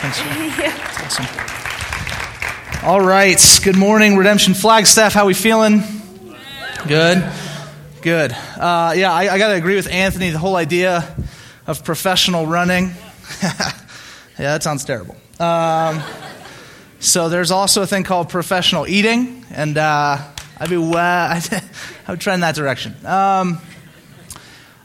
Thanks. Yeah. Awesome. All right. Good morning, Redemption Flagstaff. How we feeling? Good. Good. Uh, yeah, I, I got to agree with Anthony. The whole idea of professional running. yeah, that sounds terrible. Um, so there's also a thing called professional eating, and uh, I'd be well, I would trend that direction. Um,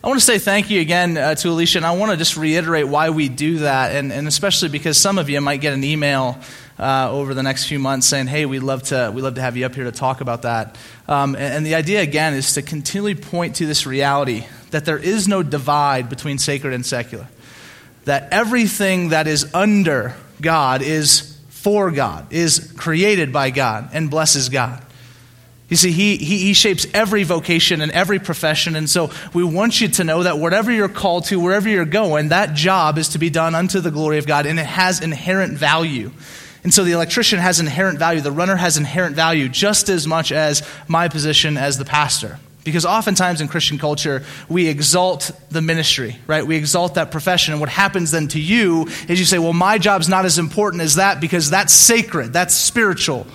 I want to say thank you again uh, to Alicia, and I want to just reiterate why we do that, and, and especially because some of you might get an email uh, over the next few months saying, "Hey, we'd love to we'd love to have you up here to talk about that." Um, and, and the idea again is to continually point to this reality that there is no divide between sacred and secular, that everything that is under God is for God, is created by God, and blesses God. You see, he, he, he, shapes every vocation and every profession. And so we want you to know that whatever you're called to, wherever you're going, that job is to be done unto the glory of God, and it has inherent value. And so the electrician has inherent value, the runner has inherent value just as much as my position as the pastor. Because oftentimes in Christian culture, we exalt the ministry, right? We exalt that profession. And what happens then to you is you say, well, my job's not as important as that because that's sacred, that's spiritual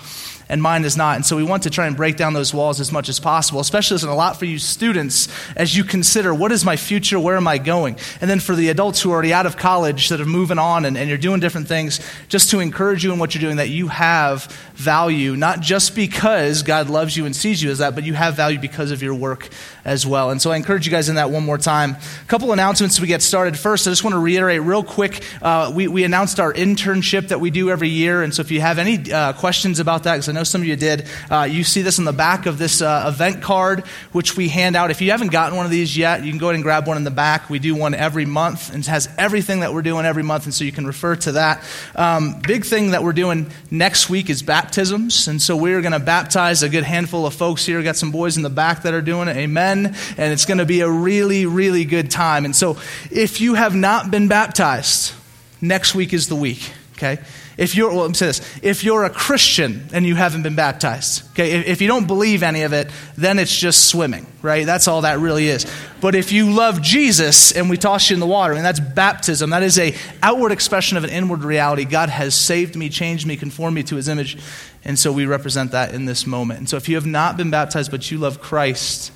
and mine is not. And so we want to try and break down those walls as much as possible, especially as a lot for you students as you consider what is my future, where am I going? And then for the adults who are already out of college that are moving on and, and you're doing different things, just to encourage you in what you're doing, that you have value, not just because God loves you and sees you as that, but you have value because of your work as well. And so I encourage you guys in that one more time. A couple announcements we get started. First, I just want to reiterate real quick uh, we, we announced our internship that we do every year. And so if you have any uh, questions about that, because I know some of you did, uh, you see this on the back of this uh, event card, which we hand out. If you haven't gotten one of these yet, you can go ahead and grab one in the back. We do one every month and it has everything that we're doing every month. And so you can refer to that. Um, big thing that we're doing next week is baptisms. And so we're going to baptize a good handful of folks here. We've got some boys in the back that are doing it. Amen and it's going to be a really, really good time. And so, if you have not been baptized, next week is the week, okay? If you're, well, let me say this. If you're a Christian and you haven't been baptized, okay, if, if you don't believe any of it, then it's just swimming, right? That's all that really is. But if you love Jesus and we toss you in the water, and that's baptism, that is a outward expression of an inward reality. God has saved me, changed me, conformed me to his image. And so we represent that in this moment. And so if you have not been baptized, but you love Christ,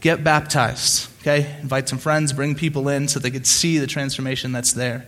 get baptized. Okay? Invite some friends, bring people in so they could see the transformation that's there.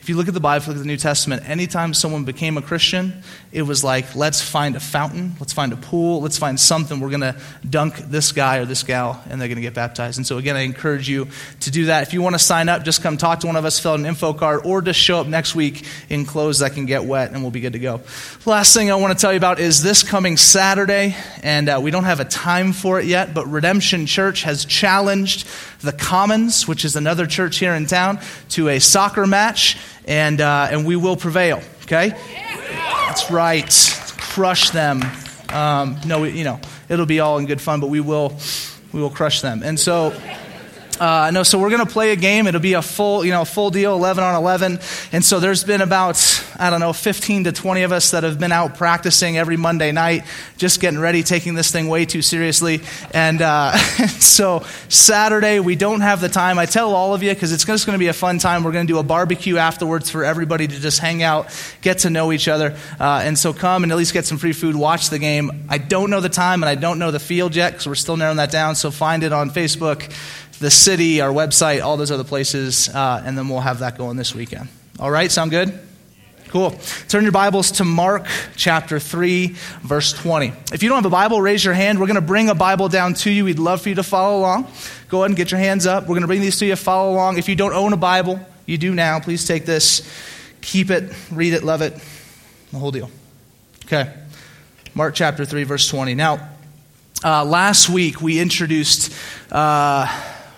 If you look at the Bible, look at the New Testament, anytime someone became a Christian, it was like, let's find a fountain, let's find a pool, let's find something. We're going to dunk this guy or this gal, and they're going to get baptized. And so, again, I encourage you to do that. If you want to sign up, just come talk to one of us, fill out an info card, or just show up next week in clothes that can get wet, and we'll be good to go. Last thing I want to tell you about is this coming Saturday, and uh, we don't have a time for it yet, but Redemption Church has challenged the Commons, which is another church here in town, to a soccer match and, uh, and we will prevail, okay? That's right. Crush them. Um, no, you know, it'll be all in good fun, but we will, we will crush them. And so, uh, no, so we're going to play a game. It'll be a full, you know, full deal, 11 on 11. And so there's been about, I don't know, 15 to 20 of us that have been out practicing every Monday night, just getting ready, taking this thing way too seriously. And uh, so Saturday, we don't have the time. I tell all of you because it's just going to be a fun time. We're going to do a barbecue afterwards for everybody to just hang out, get to know each other. Uh, and so come and at least get some free food, watch the game. I don't know the time and I don't know the field yet because we're still narrowing that down. So find it on Facebook the city, our website, all those other places, uh, and then we'll have that going this weekend. All right, sound good? Cool. Turn your Bibles to Mark chapter 3, verse 20. If you don't have a Bible, raise your hand. We're going to bring a Bible down to you. We'd love for you to follow along. Go ahead and get your hands up. We're going to bring these to you. Follow along. If you don't own a Bible, you do now. Please take this, keep it, read it, love it, the whole deal. Okay. Mark chapter 3, verse 20. Now, uh, last week we introduced. Uh,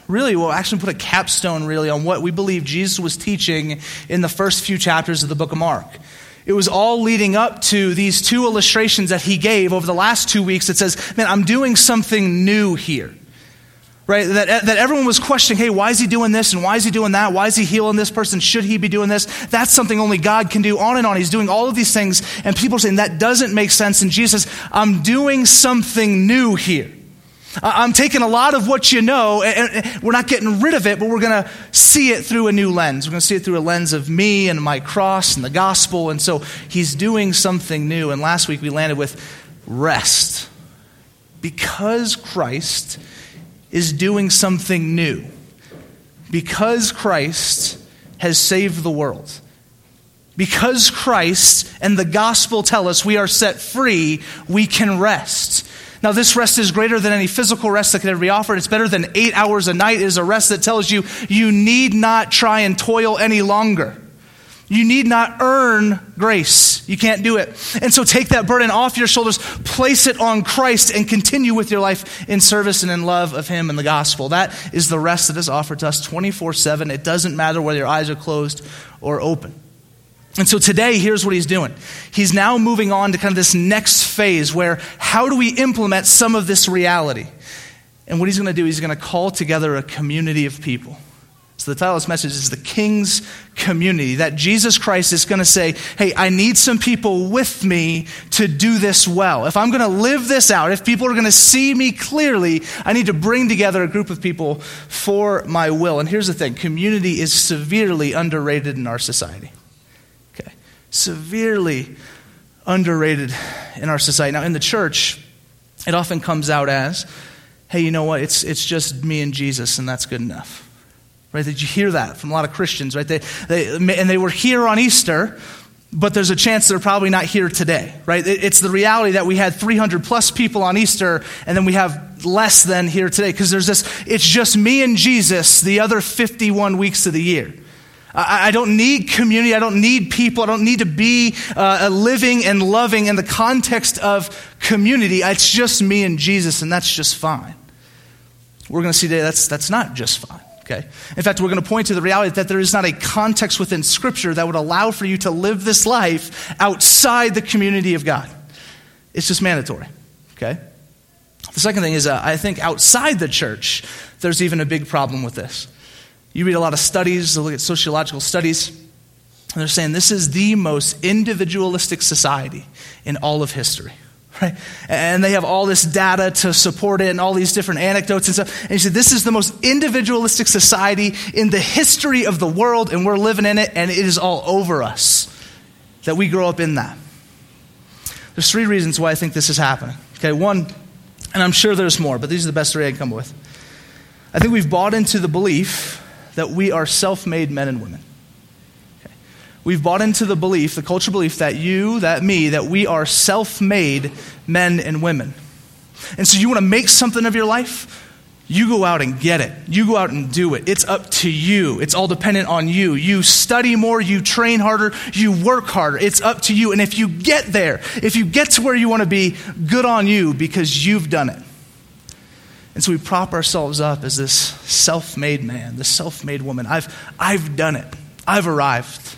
really will actually put a capstone really on what we believe Jesus was teaching in the first few chapters of the book of Mark. It was all leading up to these two illustrations that he gave over the last two weeks that says, man, I'm doing something new here. Right? That, that everyone was questioning, hey, why is he doing this and why is he doing that? Why is he healing this person? Should he be doing this? That's something only God can do. On and on. He's doing all of these things, and people are saying that doesn't make sense. And Jesus I'm doing something new here. I'm taking a lot of what you know, and we're not getting rid of it, but we're going to see it through a new lens. We're going to see it through a lens of me and my cross and the gospel. And so he's doing something new. And last week we landed with rest. Because Christ is doing something new, because Christ has saved the world, because Christ and the gospel tell us we are set free, we can rest. Now, this rest is greater than any physical rest that could ever be offered. It's better than eight hours a night. It is a rest that tells you you need not try and toil any longer. You need not earn grace. You can't do it. And so take that burden off your shoulders, place it on Christ, and continue with your life in service and in love of Him and the gospel. That is the rest that is offered to us 24 7. It doesn't matter whether your eyes are closed or open. And so today, here's what he's doing. He's now moving on to kind of this next phase where how do we implement some of this reality? And what he's going to do, he's going to call together a community of people. So the title of this message is The King's Community. That Jesus Christ is going to say, hey, I need some people with me to do this well. If I'm going to live this out, if people are going to see me clearly, I need to bring together a group of people for my will. And here's the thing community is severely underrated in our society severely underrated in our society. Now, in the church, it often comes out as, hey, you know what? It's, it's just me and Jesus, and that's good enough. Right? Did you hear that from a lot of Christians, right? They, they, and they were here on Easter, but there's a chance they're probably not here today, right? It's the reality that we had 300 plus people on Easter, and then we have less than here today, because there's this, it's just me and Jesus the other 51 weeks of the year. I, don't need community. I don't need people. I don't need to be uh, living and loving in the context of community. It's just me and Jesus, and that's just fine. We're going to see today that's, that's not just fine. Okay? In fact, we're going to point to the reality that there is not a context within Scripture that would allow for you to live this life outside the community of God. It's just mandatory. Okay? The second thing is, uh, I think outside the church, there's even a big problem with this. You read a lot of studies, look at sociological studies, and they're saying this is the most individualistic society in all of history. Right? And they have all this data to support it and all these different anecdotes and stuff. And he said, This is the most individualistic society in the history of the world, and we're living in it, and it is all over us that we grow up in that. There's three reasons why I think this is happening. Okay, one, and I'm sure there's more, but these are the best three I can come up with. I think we've bought into the belief that we are self made men and women. Okay. We've bought into the belief, the cultural belief, that you, that me, that we are self made men and women. And so you want to make something of your life? You go out and get it. You go out and do it. It's up to you. It's all dependent on you. You study more, you train harder, you work harder. It's up to you. And if you get there, if you get to where you want to be, good on you because you've done it. And so we prop ourselves up as this self made man, this self made woman. I've, I've done it, I've arrived.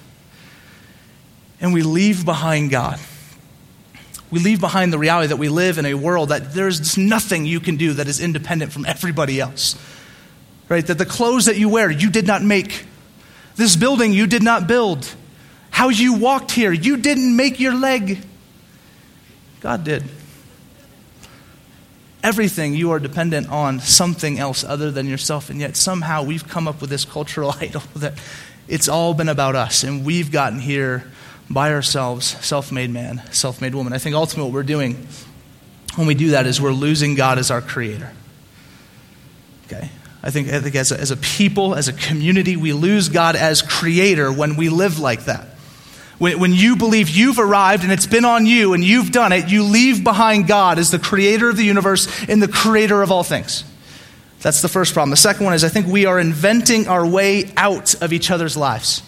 And we leave behind God. We leave behind the reality that we live in a world that there's nothing you can do that is independent from everybody else. Right? That the clothes that you wear, you did not make. This building, you did not build. How you walked here, you didn't make your leg. God did everything you are dependent on something else other than yourself. And yet somehow we've come up with this cultural idol that it's all been about us. And we've gotten here by ourselves, self made man, self made woman. I think ultimately what we're doing when we do that is we're losing God as our creator. Okay? I think, I think as, a, as a people, as a community, we lose God as creator when we live like that. When, when you believe you've arrived and it's been on you and you've done it, you leave behind God as the creator of the universe and the creator of all things. That's the first problem. The second one is I think we are inventing our way out of each other's lives.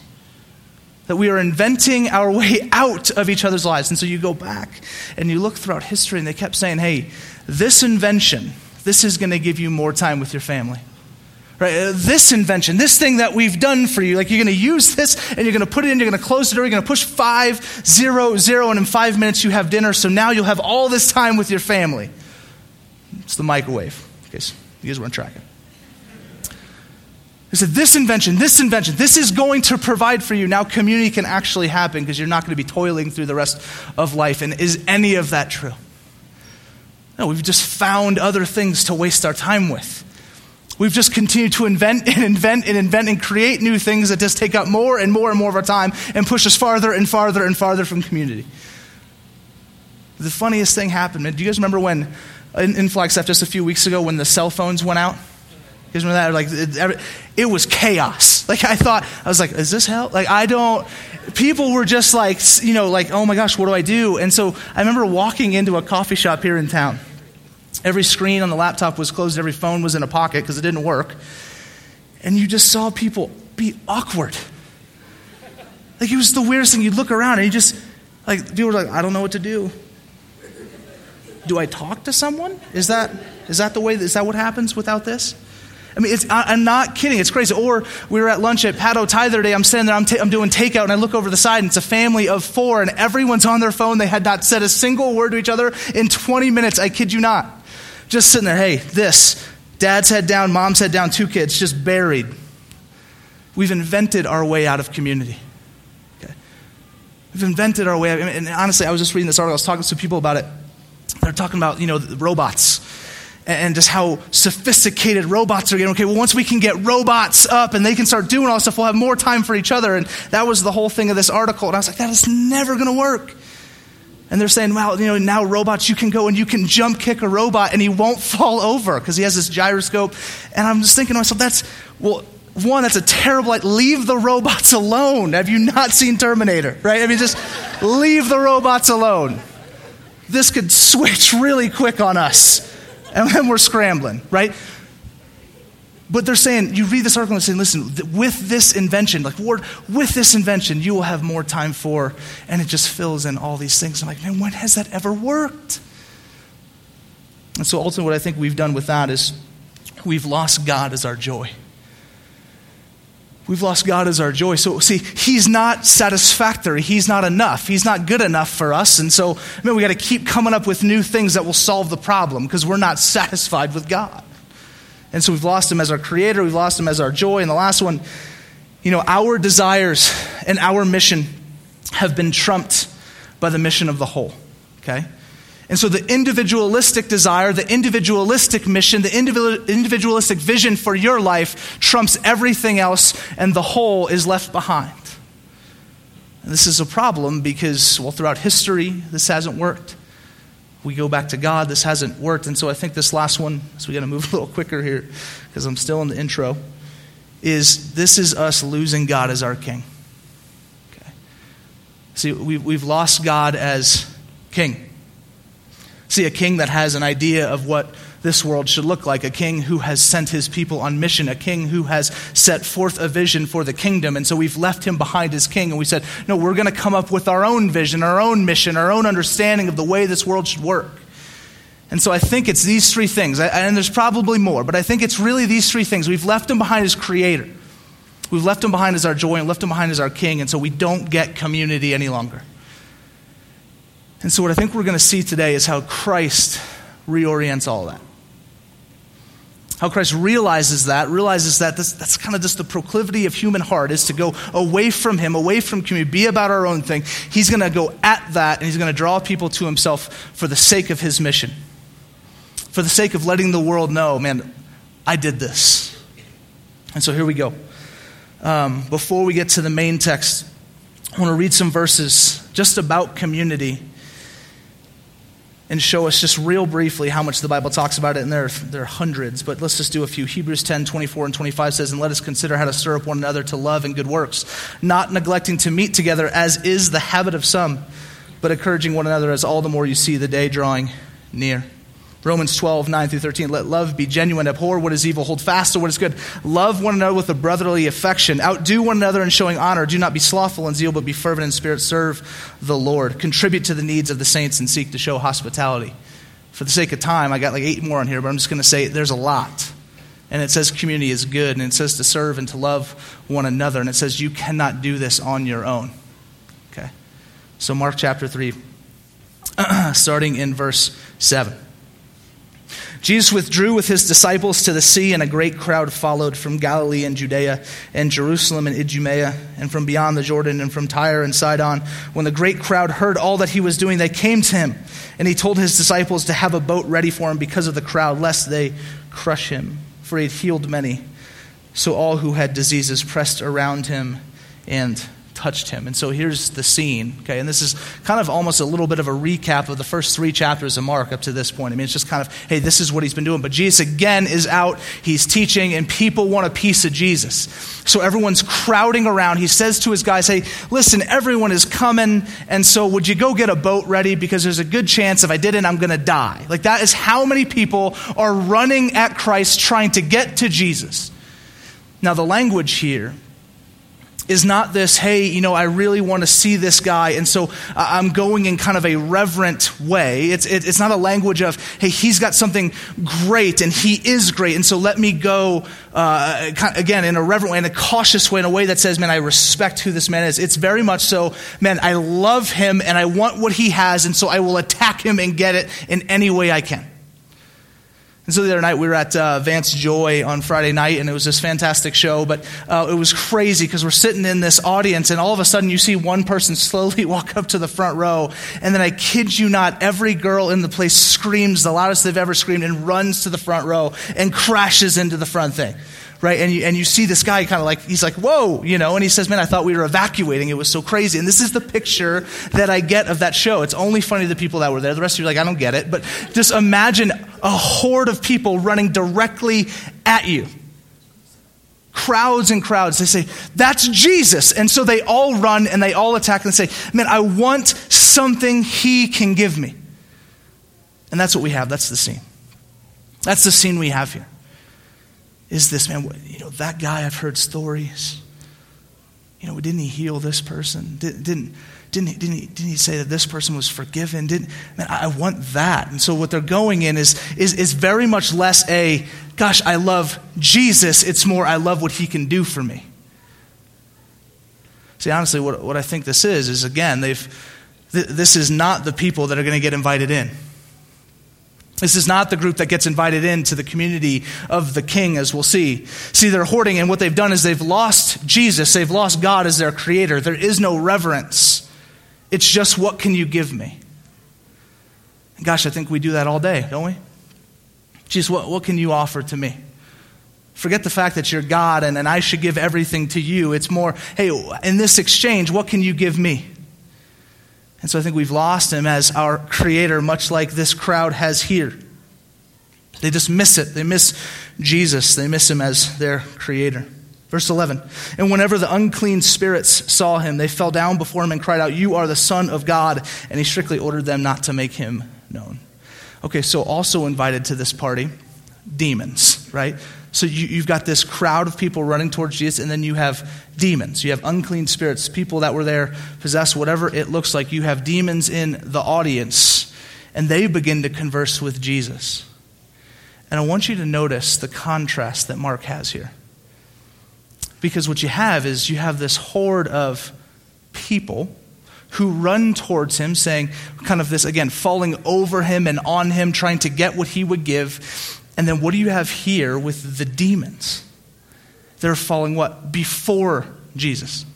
That we are inventing our way out of each other's lives. And so you go back and you look throughout history and they kept saying, hey, this invention, this is going to give you more time with your family. Right? Uh, this invention, this thing that we've done for you, like you're going to use this and you're going to put it in, you're going to close the door, you're going to push five, zero, zero, and in five minutes you have dinner. So now you'll have all this time with your family. It's the microwave, case you guys weren't tracking. He said, This invention, this invention, this is going to provide for you. Now community can actually happen because you're not going to be toiling through the rest of life. And is any of that true? No, we've just found other things to waste our time with. We've just continued to invent and invent and invent and create new things that just take up more and more and more of our time and push us farther and farther and farther from community. The funniest thing happened, man. Do you guys remember when in, in Flagstaff just a few weeks ago when the cell phones went out? You guys remember that? Like, it, it was chaos. Like, I thought, I was like, is this hell? Like, I don't, people were just like, you know, like, oh my gosh, what do I do? And so I remember walking into a coffee shop here in town. Every screen on the laptop was closed, every phone was in a pocket because it didn't work. And you just saw people be awkward. Like, it was the weirdest thing. You'd look around and you just, like, people were like, I don't know what to do do I talk to someone? Is that, is that the way, is that what happens without this? I mean, I, am not kidding. It's crazy. Or we were at lunch at Pat Thai the other day. I'm sitting there, I'm, ta- I'm doing takeout, and I look over the side, and it's a family of four, and everyone's on their phone. They had not said a single word to each other in 20 minutes. I kid you not. Just sitting there, hey, this, dad's head down, mom's head down, two kids, just buried. We've invented our way out of community. Okay? We've invented our way. And honestly, I was just reading this article, I was talking to people about it. They're talking about, you know, robots and just how sophisticated robots are getting. Okay, well, once we can get robots up and they can start doing all stuff, we'll have more time for each other. And that was the whole thing of this article. And I was like, that is never going to work. And they're saying, well, you know, now robots, you can go and you can jump kick a robot and he won't fall over because he has this gyroscope. And I'm just thinking to myself, that's, well, one, that's a terrible, like, leave the robots alone. Have you not seen Terminator, right? I mean, just leave the robots alone this could switch really quick on us. And then we're scrambling, right? But they're saying, you read this article and saying, listen, with this invention, like, Lord, with this invention, you will have more time for, and it just fills in all these things. I'm like, man, when has that ever worked? And so ultimately, what I think we've done with that is we've lost God as our joy. We've lost God as our joy. So, see, He's not satisfactory. He's not enough. He's not good enough for us. And so, I mean, we got to keep coming up with new things that will solve the problem because we're not satisfied with God. And so, we've lost Him as our creator. We've lost Him as our joy. And the last one, you know, our desires and our mission have been trumped by the mission of the whole. Okay? And so the individualistic desire, the individualistic mission, the individualistic vision for your life trumps everything else, and the whole is left behind. And this is a problem because, well, throughout history, this hasn't worked. We go back to God, this hasn't worked. And so I think this last one, so we got to move a little quicker here because I'm still in the intro, is this is us losing God as our king. Okay. See, we, we've lost God as king. See, a king that has an idea of what this world should look like, a king who has sent his people on mission, a king who has set forth a vision for the kingdom. And so we've left him behind as king and we said, no, we're going to come up with our own vision, our own mission, our own understanding of the way this world should work. And so I think it's these three things, and there's probably more, but I think it's really these three things. We've left him behind as creator, we've left him behind as our joy, and left him behind as our king, and so we don't get community any longer. And so, what I think we're going to see today is how Christ reorients all that. How Christ realizes that, realizes that this, that's kind of just the proclivity of human heart is to go away from Him, away from community, be about our own thing. He's going to go at that and He's going to draw people to Himself for the sake of His mission, for the sake of letting the world know, man, I did this. And so here we go. Um, before we get to the main text, I want to read some verses just about community and show us just real briefly how much the Bible talks about it, and there are, there are hundreds, but let's just do a few. Hebrews 10 24 and 25 says, And let us consider how to stir up one another to love and good works, not neglecting to meet together, as is the habit of some, but encouraging one another, as all the more you see the day drawing near. Romans 12, 9 through 13. Let love be genuine, abhor what is evil, hold fast to what is good. Love one another with a brotherly affection. Outdo one another in showing honor. Do not be slothful in zeal, but be fervent in spirit. Serve the Lord. Contribute to the needs of the saints and seek to show hospitality. For the sake of time, I got like eight more on here, but I'm just going to say there's a lot. And it says community is good, and it says to serve and to love one another, and it says you cannot do this on your own. Okay? So, Mark chapter 3, starting in verse 7. Jesus withdrew with his disciples to the sea, and a great crowd followed from Galilee and Judea and Jerusalem and Idumea, and from beyond the Jordan and from Tyre and Sidon. When the great crowd heard all that he was doing, they came to him, and he told his disciples to have a boat ready for him because of the crowd, lest they crush him, for he had healed many. So all who had diseases pressed around him and touched him. And so here's the scene, okay? And this is kind of almost a little bit of a recap of the first three chapters of Mark up to this point. I mean, it's just kind of, hey, this is what he's been doing. But Jesus again is out, he's teaching, and people want a piece of Jesus. So everyone's crowding around. He says to his guys, hey, listen, everyone is coming, and so would you go get a boat ready? Because there's a good chance if I didn't, I'm going to die. Like, that is how many people are running at Christ trying to get to Jesus. Now, the language here is not this, hey, you know, I really want to see this guy, and so I'm going in kind of a reverent way. It's, it's not a language of, hey, he's got something great and he is great, and so let me go, uh, again, in a reverent way, in a cautious way, in a way that says, man, I respect who this man is. It's very much so, man, I love him and I want what he has, and so I will attack him and get it in any way I can. And so the other night we were at uh, Vance Joy on Friday night, and it was this fantastic show. But uh, it was crazy because we're sitting in this audience, and all of a sudden you see one person slowly walk up to the front row, and then I kid you not, every girl in the place screams the loudest they've ever screamed and runs to the front row and crashes into the front thing right? And you, and you see this guy kind of like, he's like, whoa, you know, and he says, man, I thought we were evacuating. It was so crazy. And this is the picture that I get of that show. It's only funny to the people that were there. The rest of you are like, I don't get it. But just imagine a horde of people running directly at you. Crowds and crowds. They say, that's Jesus. And so they all run and they all attack and say, man, I want something he can give me. And that's what we have. That's the scene. That's the scene we have here is this man, you know, that guy, I've heard stories. You know, didn't he heal this person? Didn't, didn't, didn't, he, didn't, he, didn't he say that this person was forgiven? Didn't, man, I want that. And so what they're going in is, is, is very much less a, gosh, I love Jesus. It's more, I love what he can do for me. See, honestly, what, what I think this is, is again, they've, th- this is not the people that are going to get invited in. This is not the group that gets invited into the community of the king, as we'll see. See, they're hoarding, and what they've done is they've lost Jesus. They've lost God as their creator. There is no reverence. It's just, what can you give me? Gosh, I think we do that all day, don't we? Jesus, what, what can you offer to me? Forget the fact that you're God and, and I should give everything to you. It's more, hey, in this exchange, what can you give me? And so I think we've lost him as our creator, much like this crowd has here. They just miss it. They miss Jesus. They miss him as their creator. Verse 11 And whenever the unclean spirits saw him, they fell down before him and cried out, You are the Son of God. And he strictly ordered them not to make him known. Okay, so also invited to this party, demons, right? So you, have got this crowd of people running towards Jesus, and then you have demons. You have unclean spirits, people that were there, possessed, whatever it looks like. You have demons in the audience, and they begin to converse with Jesus. And I want you to notice the contrast that Mark has here. Because what you have is you have this horde of people who run towards him, saying, kind of this, again, falling over him and on him, trying to get what he would give. And then what do you have here with the demons? They're falling what? Before Jesus.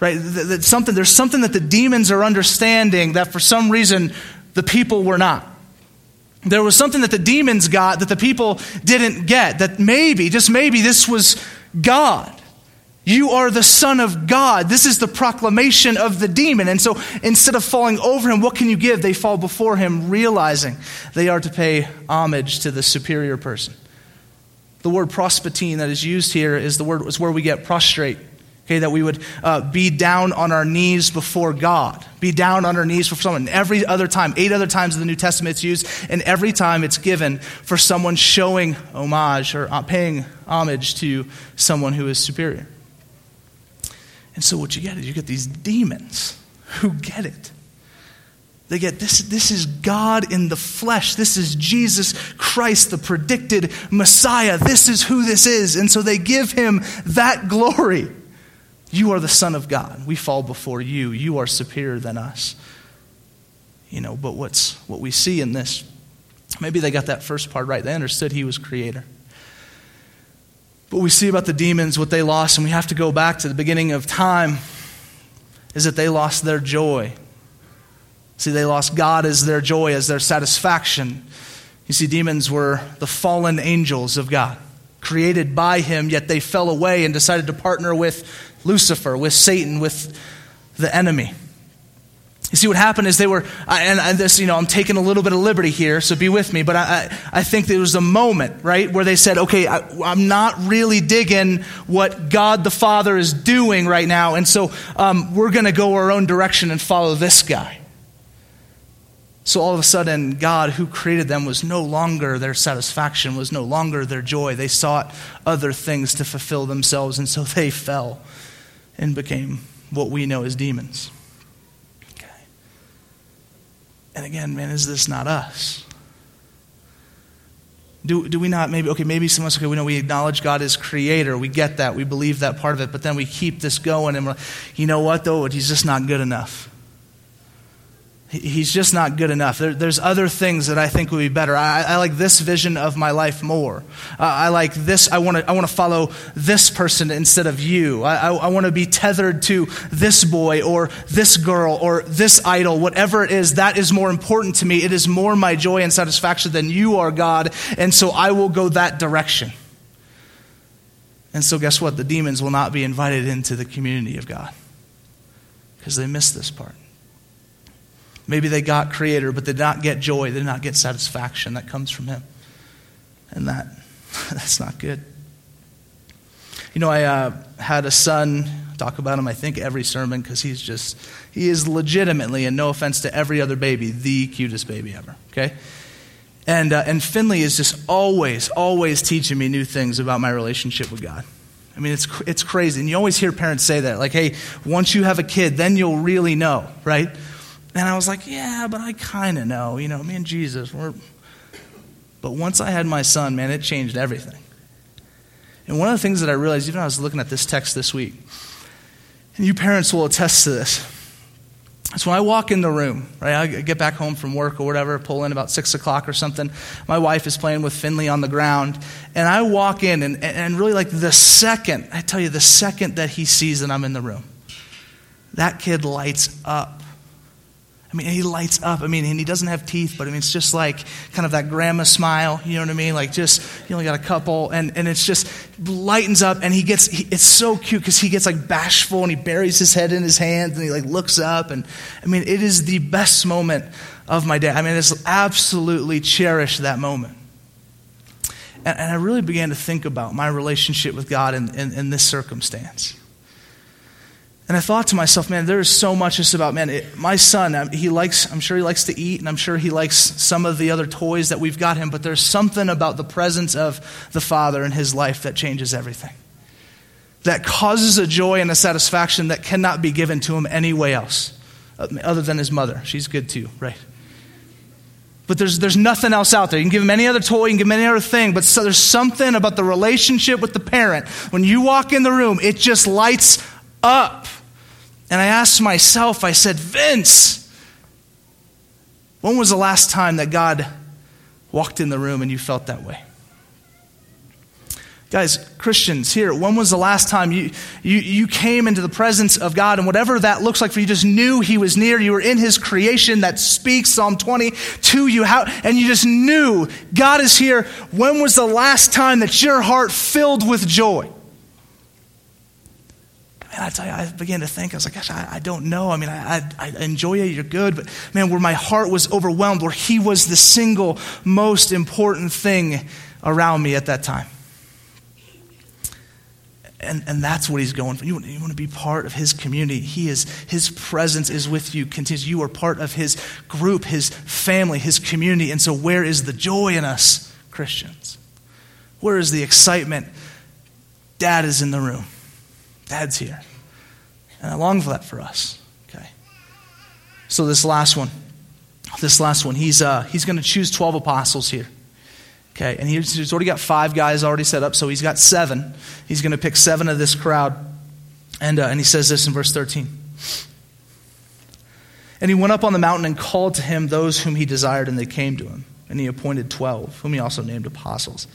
Right? That something, there's something that the demons are understanding that for some reason the people were not. There was something that the demons got that the people didn't get. That maybe, just maybe, this was God. You are the Son of God. This is the proclamation of the demon. And so instead of falling over him, what can you give? They fall before him, realizing they are to pay homage to the superior person. The word prospatine that is used here is the word is where we get prostrate. Okay, that we would uh, be down on our knees before God, be down on our knees for someone. Every other time, eight other times in the New Testament it's used, and every time it's given for someone showing homage or uh, paying homage to someone who is superior. And so what you get is you get these demons who get it. They get this, this is God in the flesh. This is Jesus Christ, the predicted Messiah. This is who this is. And so they give him that glory. You are the Son of God. We fall before you. You are superior than us. You know, but what's what we see in this Maybe they got that first part right. They understood he was creator. But we see about the demons what they lost, and we have to go back to the beginning of time, is that they lost their joy. See, they lost God as their joy, as their satisfaction. You see, demons were the fallen angels of God, created by Him, yet they fell away and decided to partner with Lucifer, with Satan, with the enemy. You see, what happened is they were, and, this, you know, I'm taking a little bit of liberty here, so be with me, but I, I, I think there was a moment, right, where they said, okay, I, am not really digging what God the Father is doing right now, and so um, we're going to go our own direction and follow this guy. So all of a sudden, God, who created them, was no longer their satisfaction, was no longer their joy. They sought other things to fulfill themselves, and so they fell and became what we know as demons. Okay. And again, man, is this not us? Do, do we not maybe, okay, maybe some of us, okay, we know we acknowledge God as creator. We get that. We believe that part of it. But then we keep this going and you know what, though? He's just not good enough. He's just not good enough. There, there's other things that I think would be better. I, I like this vision of my life more. Uh, I like this. I want to. I want to follow this person instead of you. I, I, I want to be tethered to this boy or this girl or this idol, whatever it is. That is more important to me. It is more my joy and satisfaction than you are, God. And so I will go that direction. And so, guess what? The demons will not be invited into the community of God because they miss this part. Maybe they got creator, but they did not get joy, they did not get satisfaction that comes from him. And that that's not good. You know, I uh, had a son, talk about him, I think, every sermon because he's just, he is legitimately, and no offense to every other baby, the cutest baby ever, okay? And, uh, and Finley is just always, always teaching me new things about my relationship with God. I mean, it's, it's crazy. And you always hear parents say that, like, hey, once you have a kid, then you'll really know, right? And I was like, yeah, but I kind of know. You know, me and Jesus, we're. But once I had my son, man, it changed everything. And one of the things that I realized, even I was looking at this text this week, and you parents will attest to this. It's when I walk in the room, right? I get back home from work or whatever, pull in about six o'clock or something. My wife is playing with Finley on the ground, and I walk in, and, and really, like the second, I tell you, the second that he sees that I'm in the room, that kid lights up. I mean, he lights up. I mean, and he doesn't have teeth, but I mean, it's just like kind of that grandma smile. You know what I mean? Like just, you only got a couple, and, and it's just lightens up, and he gets, he, it's so cute because he gets like bashful and he buries his head in his hands and he like looks up. And I mean, it is the best moment of my day. I mean, it's absolutely cherish that moment. And, and I really began to think about my relationship with God in, in, in this circumstance. And I thought to myself, man, there is so much just about, man, it, my son, um, he likes, I'm sure he likes to eat, and I'm sure he likes some of the other toys that we've got him, but there's something about the presence of the Father in his life that changes everything. That causes a joy and a satisfaction that cannot be given to him any way else, uh, other than his mother. She's good too, right? But there's, there's nothing else out there. You can give him any other toy, you can give him any other thing, but so there's something about the relationship with the parent. When you walk in the room, it just lights up. And I asked myself, I said, Vince, when was the last time that God walked in the room and you felt that way? Guys, Christians here, when was the last time you, you, you came into the presence of God and whatever that looks like for you, just knew He was near? You were in His creation that speaks, Psalm 20, to you, how, and you just knew God is here. When was the last time that your heart filled with joy? I tell you, I began to think, I was like, gosh, I, I don't know. I mean, I, I, I, enjoy you, you're good, but man, where my heart was overwhelmed, where He was the single most important thing around me at that time. And, and that's what he's going for. You want, you want to be part of his community. He is, his presence is with you, continues. You are part of his group, his family, his community. And so, where is the joy in us, Christians? Where is the excitement? Dad is in the room. Dad's here. And I long for that for us. Okay. So this last one, this last one, he's, uh, he's going to choose 12 apostles here. Okay, and he's, he's already got five guys already set up, so he's got seven. He's going to pick seven of this crowd. And, uh, and he says this in verse 13. And he went up on the mountain and called to him those whom he desired, and they came to him. and he appointed 12, whom he also named apostles,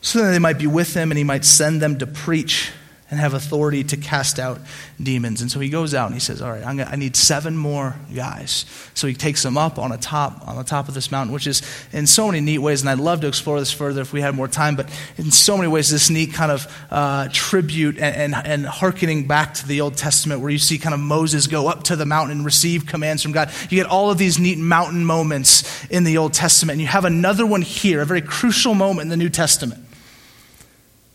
so that they might be with him and he might send them to preach and have authority to cast out demons. And so he goes out and he says, "All right, gonna, I need seven more guys." So he takes them up on a top on the top of this mountain, which is in so many neat ways. And I'd love to explore this further if we had more time. But in so many ways, this neat kind of uh, tribute and, and and harkening back to the Old Testament, where you see kind of Moses go up to the mountain and receive commands from God. You get all of these neat mountain moments in the Old Testament, and you have another one here, a very crucial moment in the New Testament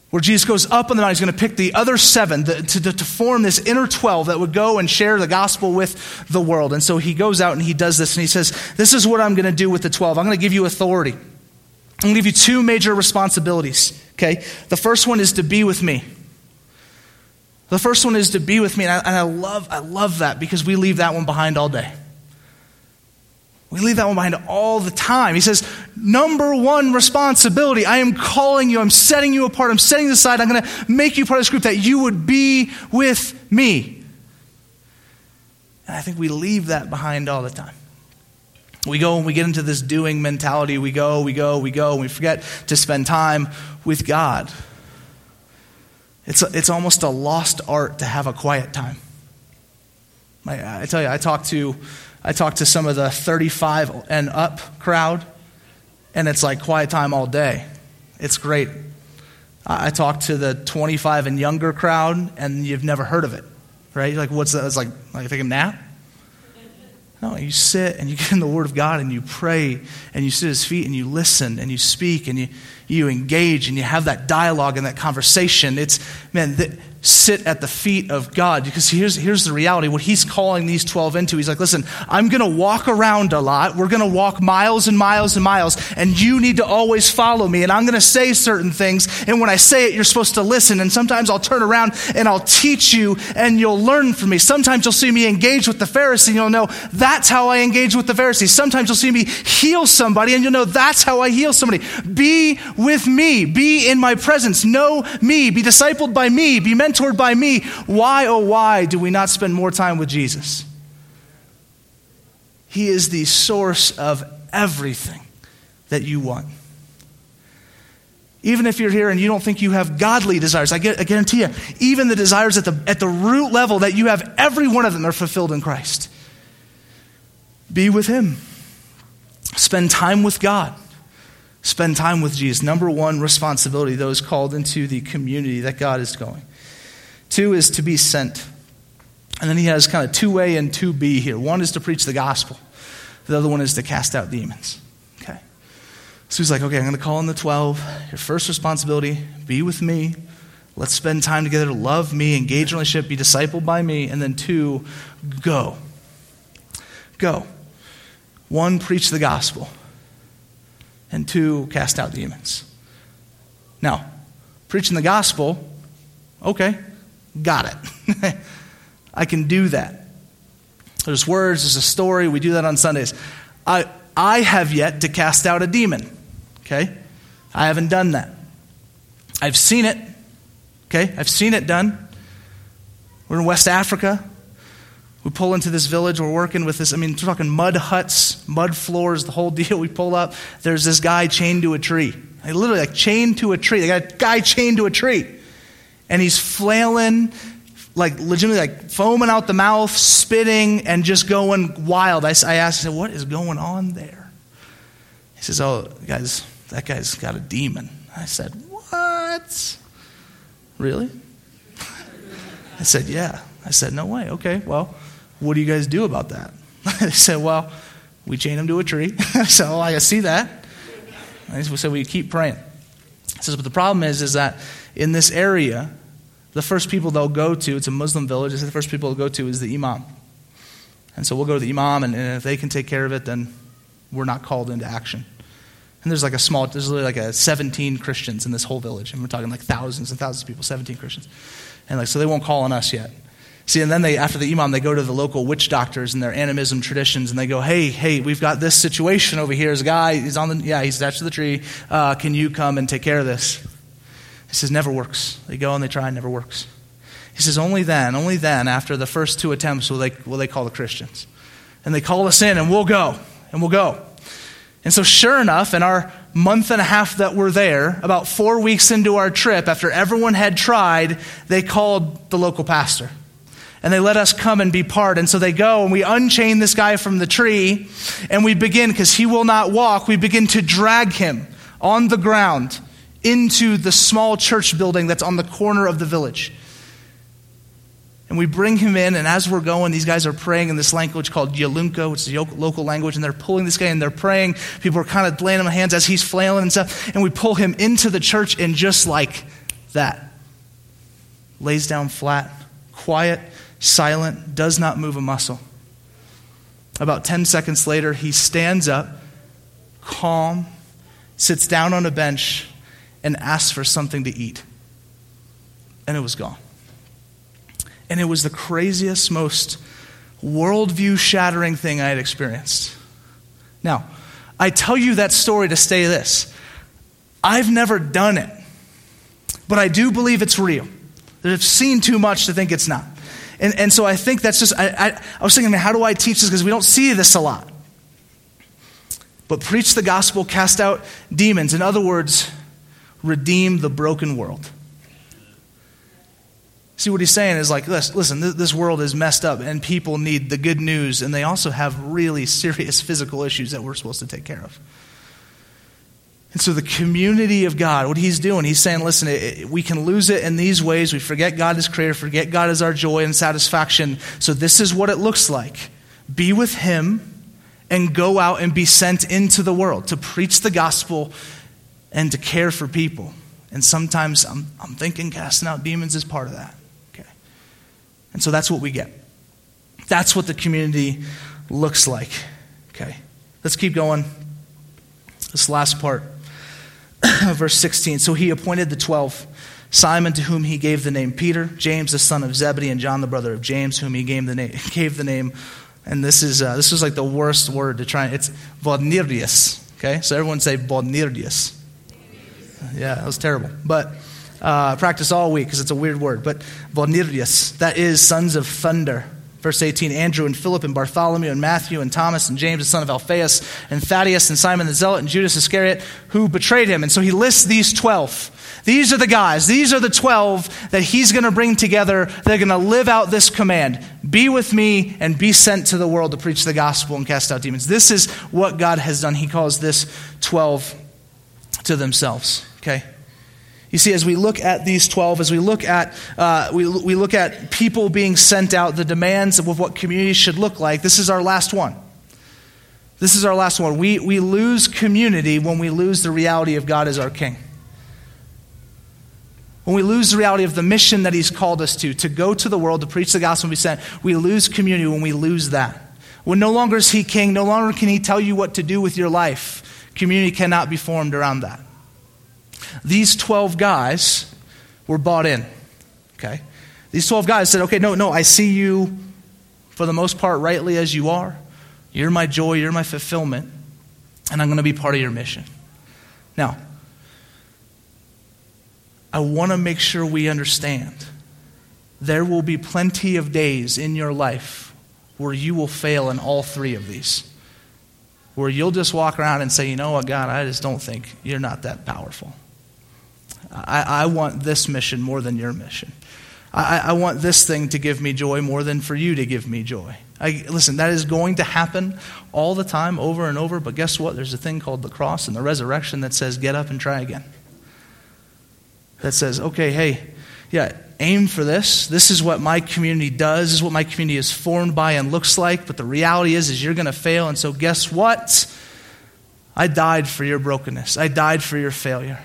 where Jesus goes up on the mountain. He's going to pick the other seven to, to, to, form this inner 12 that would go and share the gospel with the world. And so he goes out and he does this and he says, This is what I'm going to do with the 12. I'm going to give you authority. I'm going to give you two major responsibilities. Okay? The first one is to be with me. The first one is to be with me. And I, and I love, I love that because we leave that one behind all day. We leave that one behind all the time. He says, number one responsibility. I am calling you. I'm setting you apart. I'm setting aside. I'm going to make you part of this group that you would be with me. And I think we leave that behind all the time. We go and we get into this doing mentality. We go, we go, we go, and we forget to spend time with God. It's, it's almost a lost art to have a quiet time. I, I tell you, I talk to I talked to some of the 35 and up crowd, and it's like quiet time all day. It's great. I talked to the 25 and younger crowd, and you've never heard of it, right? You're Like, what's that? It's like, like take a nap? No, you sit and you get in the Word of God and you pray and you sit at His feet and you listen and you speak and you, you engage and you have that dialogue and that conversation. It's, man, the, sit at the feet of God. Because here's, here's the reality what he's calling these 12 into. He's like, listen, I'm going to walk around a lot. We're going to walk miles and miles and miles, and you need to always follow me. And I'm going to say certain things. And when I say it, you're supposed to listen. And sometimes I'll turn around and I'll teach you, and you'll learn from me. Sometimes you'll see me engage with the Pharisee, and you'll know that's how I engage with the Pharisee. Sometimes you'll see me heal somebody, and you'll know that's how I heal somebody. Be with me. Be in my presence. Know me. Be discipled by me. Be mentored mentored by me. Why, oh, why do we not spend more time with Jesus? He is the source of everything that you want. Even if you're here and you don't think you have godly desires, I, get, I guarantee you, even the desires at the, at the root level that you have, every one of them are fulfilled in Christ. Be with Him. Spend time with God. Spend time with Jesus. Number one responsibility, those called into the community that God is going. Two is to be sent. And then he has kind of 2A and 2B here. One is to preach the gospel, the other one is to cast out demons. Okay. So he's like, okay, I'm going to call in the 12. Your first responsibility, be with me. Let's spend time together, love me, engage in relationship, be discipled by me. And then two, go. Go. One, preach the gospel. And two, cast out demons. Now, preaching the gospel, okay, Got it. I can do that. There's words, there's a story. We do that on Sundays. I, I have yet to cast out a demon. Okay? I haven't done that. I've seen it. Okay? I've seen it done. We're in West Africa. We pull into this village. We're working with this. I mean, we're talking mud huts, mud floors, the whole deal. We pull up. There's this guy chained to a tree. Literally like chained to a tree. They got a guy chained to a tree and he's flailing, like legitimately like foaming out the mouth, spitting, and just going wild. I, I asked, said, what is going on there? He says, oh, guys, that guy's got a demon. I said, what? Really? I said, yeah. I said, no way. Okay, well, what do you guys do about that? they said, well, we chain him to a tree. I said, oh, I see that. So we keep praying. He says, but the problem is, is that in this area, the first people they'll go to, it's a Muslim village, the first people they'll go to is the imam. And so we'll go to the imam, and, and if they can take care of it, then we're not called into action. And there's like a small, there's literally like a 17 Christians in this whole village. And we're talking like thousands and thousands of people, 17 Christians. And like, so they won't call on us yet. See, and then they, after the imam, they go to the local witch doctors and their animism traditions, and they go, "Hey, hey, we've got this situation over here. There's a guy. He's on the, yeah, he's attached to the tree. Uh, can you come and take care of this?" He says, never works. They go and they try, and never works. He says, only then, only then, after the first two attempts, will they, will they call the Christians. And they call us in, and we'll go, and we'll go. And so, sure enough, in our month and a half that we're there, about four weeks into our trip, after everyone had tried, they called the local pastor. And they let us come and be part. And so they go and we unchain this guy from the tree and we begin, because he will not walk, we begin to drag him on the ground into the small church building that's on the corner of the village. And we bring him in, and as we're going, these guys are praying in this language called Yalunko, which is a local language, and they're pulling this guy and they're praying. People are kind of laying him hands as he's flailing and stuff. And we pull him into the church, and just like that, lays down flat, quiet, silent, does not move a muscle. About 10 seconds later, he stands up, calm, sits down on a bench, and asked for something to eat. And it was gone. And it was the craziest, most worldview shattering thing I had experienced. Now, I tell you that story to say this I've never done it, but I do believe it's real. I've seen too much to think it's not. And, and so I think that's just, I, I, I was thinking, man, how do I teach this? Because we don't see this a lot. But preach the gospel, cast out demons. In other words, redeem the broken world. See, what he's saying is like, listen, this world is messed up and people need the good news, and they also have really serious physical issues that we're supposed to take care of. And so, the community of God, what he's doing, he's saying, listen, we can lose it in these ways. We forget God as creator, forget God as our joy and satisfaction. So, this is what it looks like be with him and go out and be sent into the world to preach the gospel and to care for people. And sometimes I'm, I'm thinking casting out demons is part of that. Okay. And so that's what we get. That's what the community looks like. Okay. Let's keep going. This last part, verse 16. So he appointed the 12 Simon, to whom he gave the name Peter, James, the son of Zebedee, and John, the brother of James, whom he gave the name, gave the name and this is, uh, this was like the worst word to try. It's Vodnirius. Okay? So everyone say Vodnirius. Yeah, that was terrible. But uh, practice all week because it's a weird word. But Bonirius, that is sons of thunder. Verse 18 Andrew and Philip and Bartholomew and Matthew and Thomas and James, the son of Alphaeus, and Thaddeus and Simon the Zealot and Judas Iscariot, who betrayed him. And so he lists these 12. These are the guys, these are the 12 that he's going to bring together. They're going to live out this command be with me and be sent to the world to preach the gospel and cast out demons. This is what God has done. He calls this 12 to themselves. Okay? You see, as we look at these 12, as we look at, uh, we, we look at people being sent out, the demands of what community should look like, this is our last one. This is our last one. We, we lose community when we lose the reality of God as our King. When we lose the reality of the mission that He's called us to, to go to the world, to preach the gospel and be sent, we lose community when we lose that. When no longer is He King, no longer can He tell you what to do with your life. Community cannot be formed around that. These 12 guys were bought in. Okay? These 12 guys said, okay, no, no, I see you for the most part rightly as you are. You're my joy, you're my fulfillment, and I'm going to be part of your mission. Now, I want to make sure we understand there will be plenty of days in your life where you will fail in all three of these. Where you'll just walk around and say, you know what, God, I just don't think you're not that powerful. I, I want this mission more than your mission. I, I, want this thing to give me joy more than for you to give me joy. I, listen, that is going to happen all the time, over and over, but guess what? There's a thing called the cross and the resurrection that says, get up and try again. That says, okay, hey, yeah, aim for this. This is what my community does. This is what my community is formed by and looks like. But the reality is, is you're going to fail. And so guess what? I died for your brokenness. I died for your failure.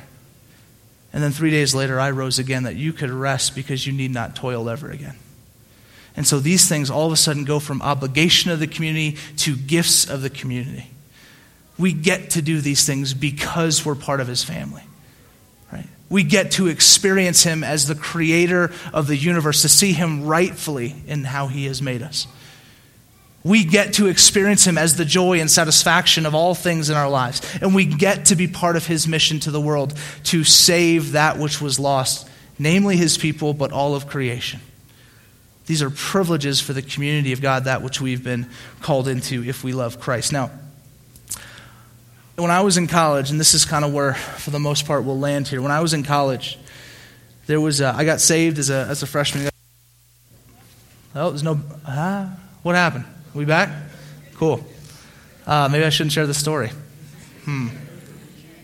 And then three days later, I rose again that you could rest because you need not toil ever again. And so these things all of a sudden go from obligation of the community to gifts of the community. We get to do these things because we're part of his family. We get to experience him as the creator of the universe, to see him rightfully in how he has made us we get to experience him as the joy and satisfaction of all things in our lives. And we get to be part of his mission to the world to save that which was lost, namely his people, but all of creation. These are privileges for the community of God, that which we've been called into if we love Christ. Now, when I was in college, and this is kind of where, for the most part, we'll land here. When I was in college, there was a, I got saved as a, as a freshman. Oh, there's no. Uh, what happened? We back? Cool. Uh, maybe I shouldn't share the story. Hmm.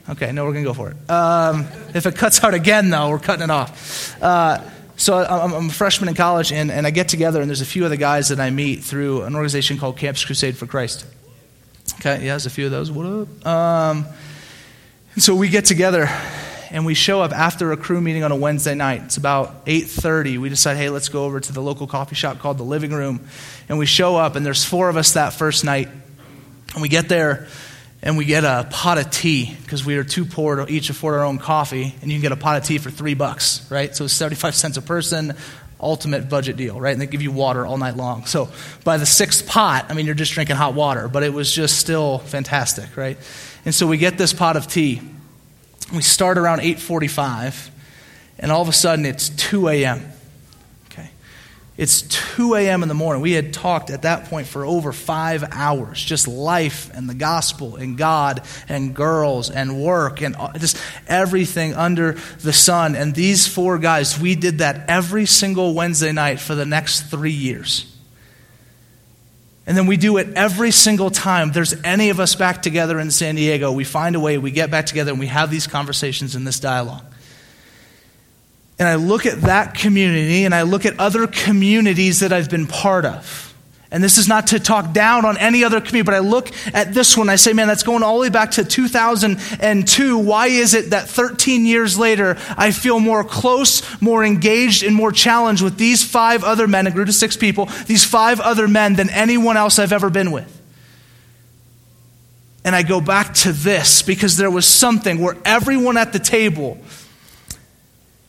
Okay, no, we're going to go for it. Um, if it cuts out again, though, we're cutting it off. Uh, so I'm, I'm, a freshman in college, and, and I get together, and there's a few other guys that I meet through an organization called Campus Crusade for Christ. Okay, yeah, there's a few of those. What up? Um, and so we get together, and we show up after a Cru meeting on a Wednesday night. It's about 8:30. We decide, hey, let's go over to the local coffee shop called the Living Room, and we show up, and there's four of us that first night, and we get there and we get a pot of tea because we are too poor to each afford our own coffee, and you can get a pot of tea for three bucks, right? So it's 75 cents a person, ultimate budget deal, right? And they give you water all night long. So by the sixth pot, I mean, you're just drinking hot water, but it was just still fantastic, right? And so we get this pot of tea. We start around 8:45, and all of a sudden it's 2 a.m. It's 2 a.m. in the morning. We had talked at that point for over five hours, just life and the gospel and God and girls and work and just everything under the sun. And these four guys, we did that every single Wednesday night for the next three years. And then we do it every single time there's any of us back together in San Diego. We find a way, we get back together, and we have these conversations in this dialogue and I look at that community and I look at other communities that I've been part of. And this is not to talk down on any other community, but I look at this one. I say, man, that's going all the way back to 2002. Why is it that 13 years later, I feel more close, more engaged, and more challenged with these five other men, a group of six people, these five other men than anyone else I've ever been with? And I go back to this because there was something where everyone at the table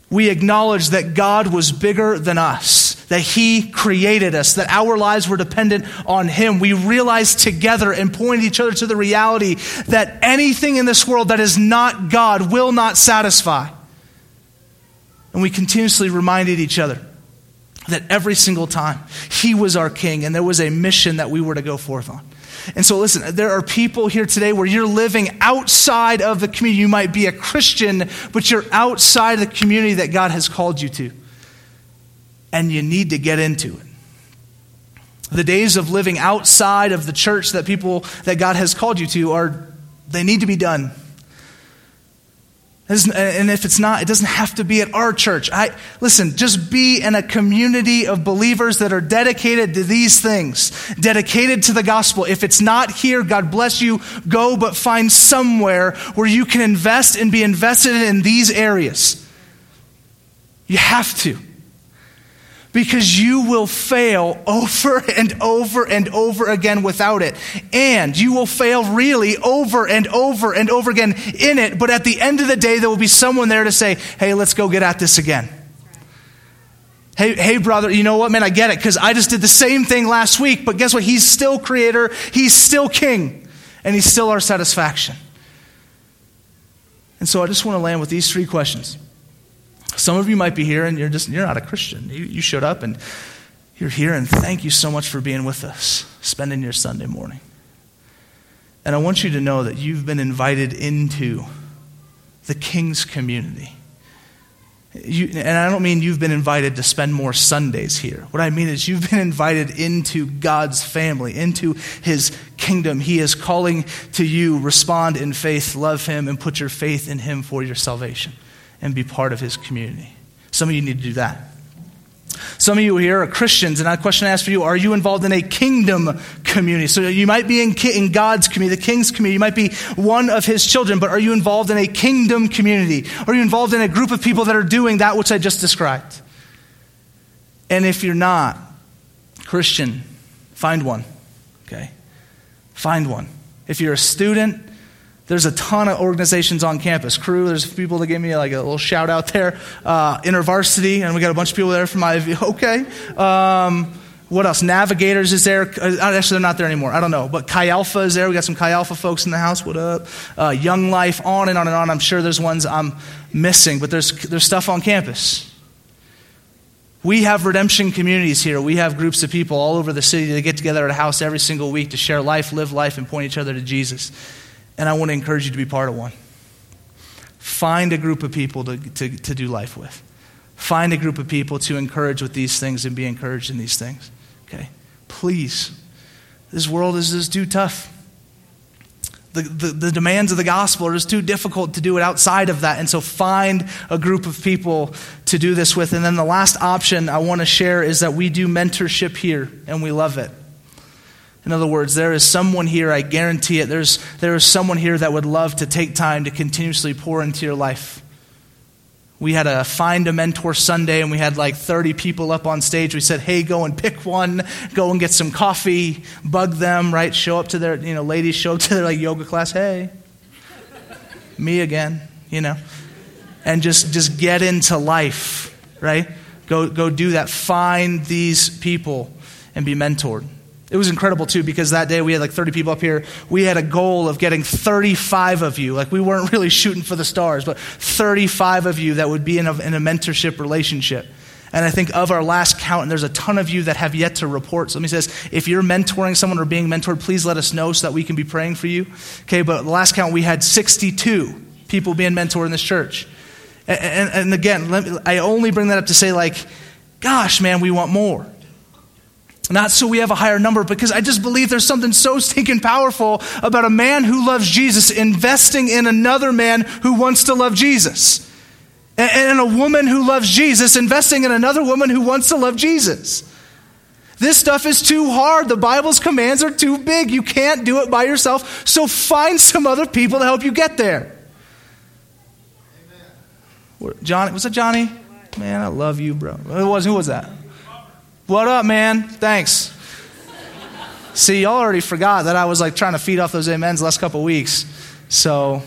we acknowledge that God was bigger than us, that He created us, that our lives were dependent on Him. We realized together and pointed each other to the reality that anything in this world that is not God will not satisfy. And we continuously reminded each other that every single time He was our King and there was a mission that we were to go forth on. And so, listen, there are people here today where you're living outside of the community. You might be a Christian, but you're outside of the community that God has called you to. And you need to get into it. The days of living outside of the church that people that God has called you to are, they need to be done. Uh, and if it's not, it doesn't have to be at our church. I, listen, just be in a community of believers that are dedicated to these things, dedicated to the gospel. If it's not here, God bless you. Go, but find somewhere where you can invest and be invested in these areas. You have to because you will fail over and over and over again without it. And you will fail really over and over and over again in it. But at the end of the day, there will be someone there to say, hey, let's go get at this again. Hey, hey, brother, you know what, man? I get it because I just did the same thing last week, but guess what? He's still creator, he's still king, and he's still our satisfaction. And so I just want to land with these three questions. Some of you might be here and you're just you're not a Christian. You, you showed up and you're here, and thank you so much for being with us, spending your Sunday morning. And I want you to know that you've been invited into the King's community. You, and I don't mean you've been invited to spend more Sundays here. What I mean is you've been invited into God's family, into His kingdom. He is calling to you, respond in faith, love Him, and put your faith in Him for your salvation and be part of his community. Some of you need to do that. Some of you here are Christians, and a question I ask for you are you involved in a kingdom community? So you might be in, in God's community, the king's community. You might be one of his children, but are you involved in a kingdom community? Are you involved in a group of people that are doing that which I just described? And if you're not, Christian, find one. Okay? Find one. If you're a student, there's a ton of organizations on campus. Cru, there's people that gave me like a little shout out there. Uh, InterVarsity, and we got a bunch of people there from Ivy. Okay. Um, what else? Navigators is there. Uh, actually, they're not there anymore. I don't know. But Chi Alpha is there. We got some Chi Alpha folks in the house. What up? Uh, Young Life, on and on and on. I'm sure there's ones I'm missing, but there's, there's stuff on campus. We have redemption communities here. We have groups of people all over the city that get together at a house every single week to share life, live life, and point each other to Jesus. And I want to encourage you to be part of one. Find a group of people to, to, to do life with. Find a group of people to encourage with these things and be encouraged in these things. Okay? Please. This world is just too tough. The, the, the, demands of the gospel are just too difficult to do it outside of that. And so find a group of people to do this with. And then the last option I want to share is that we do mentorship here, and we love it. In other words, there is someone here, I guarantee it, there's, there is someone here that would love to take time to continuously pour into your life. We had a Find a Mentor Sunday, and we had like 30 people up on stage. We said, hey, go and pick one, go and get some coffee, bug them, right? Show up to their, you know, ladies show up to their like yoga class, hey, me again, you know, and just, just get into life, right? Go, go do that. Find these people and be mentored. It was incredible too because that day we had like 30 people up here. We had a goal of getting 35 of you. Like we weren't really shooting for the stars, but 35 of you that would be in a, in a mentorship relationship. And I think of our last count, and there's a ton of you that have yet to report. So he says, if you're mentoring someone or being mentored, please let us know so that we can be praying for you. Okay, but the last count, we had 62 people being mentored in this church. And, and, and again, me, I only bring that up to say, like, gosh, man, we want more. Not so we have a higher number, because I just believe there's something so stinking powerful about a man who loves Jesus investing in another man who wants to love Jesus. And a woman who loves Jesus investing in another woman who wants to love Jesus. This stuff is too hard. The Bible's commands are too big. You can't do it by yourself. So find some other people to help you get there. Amen. Johnny, was it Johnny? Man, I love you, bro. Who was, who was that? What up, man? Thanks. See, y'all already forgot that I was like trying to feed off those amens last couple weeks. So,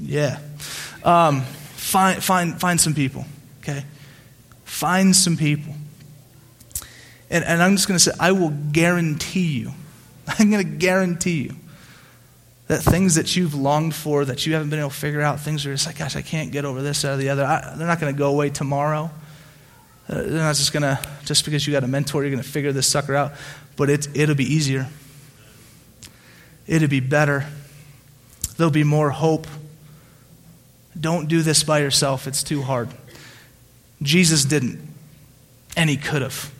yeah. Um, find, find, find some people, okay? Find some people. And, and I'm just going to say, I will guarantee you, I'm going to guarantee you that things that you've longed for, that you haven't been able to figure out, things are just like, gosh, I can't get over this or the other, I, they're not going to go away tomorrow. Uh, they're not just going to, just because you got a mentor, you're going to figure this sucker out. But it, it'll be easier. It'll be better. There'll be more hope. Don't do this by yourself, it's too hard. Jesus didn't, and he could have.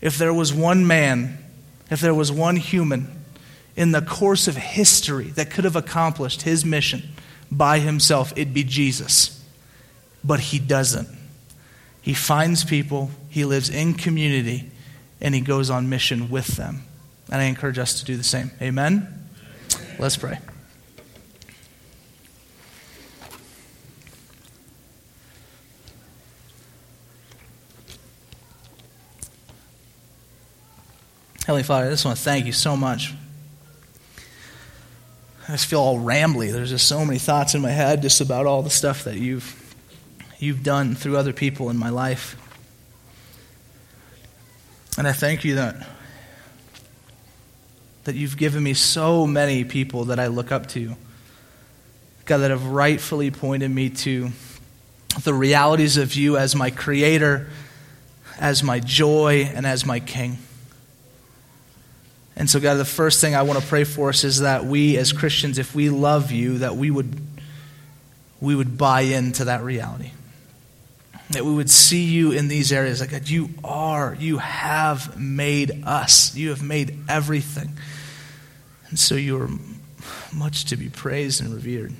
If there was one man, if there was one human in the course of history that could have accomplished his mission by himself, it'd be Jesus. But he doesn't. He finds people, he lives in community, and he goes on mission with them. And I encourage us to do the same. Amen? Let's pray. Heavenly Father, I just want to thank you so much. I just feel all rambly. There's just so many thoughts in my head just about all the stuff that you've you've done through other people in my life. And I thank you that, that you've given me so many people that I look up to. God, that have rightfully pointed me to the realities of you as my creator, as my joy, and as my king. And so, God, the first thing I want to pray for us is that we as Christians, if we love you, that we would, we would buy into that reality. That we would see you in these areas. Like, God, you are, you have made us. You have made everything. And so you are much to be praised and revered.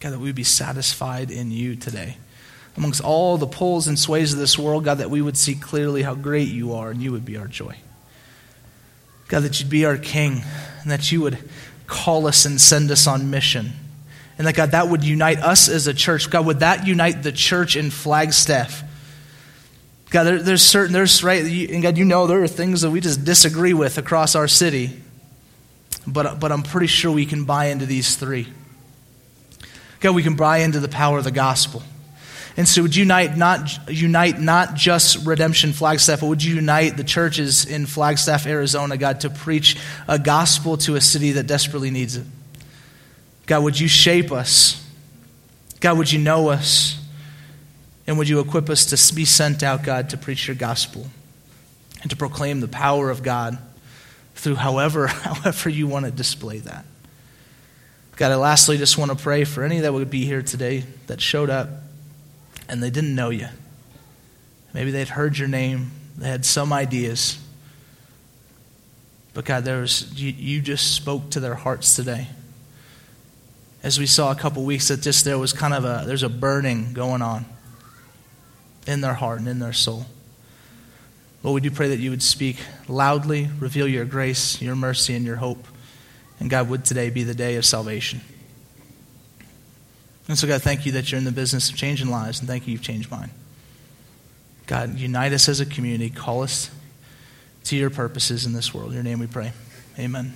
God, that we would be satisfied in you today. Amongst all the pulls and sways of this world, God, that we would see clearly how great you are and you would be our joy. God, that you'd be our king and that you would call us and send us on mission and that God, that would unite us as a church. God, would that unite the church in Flagstaff? God, there, there's certain, there's, right, and God, you know there are things that we just disagree with across our city. But, but I'm pretty sure we can buy into these three. God, we can buy into the power of the gospel. And so would you unite not, unite not just Redemption Flagstaff, but would you unite the churches in Flagstaff, Arizona, God, to preach a gospel to a city that desperately needs it? God, would you shape us? God, would you know us? And would you equip us to be sent out, God, to preach your gospel and to proclaim the power of God through however, however you want to display that? God, I lastly just want to pray for any that would be here today that showed up and they didn't know you. Maybe they'd heard your name, they had some ideas. But God, there was, you, you just spoke to their hearts today. As we saw a couple weeks that just there was kind of a there's a burning going on in their heart and in their soul. Lord, we do pray that you would speak loudly, reveal your grace, your mercy, and your hope. And God, would today be the day of salvation. And so, God, thank you that you're in the business of changing lives, and thank you you've changed mine. God, unite us as a community. Call us to your purposes in this world. In your name we pray. Amen.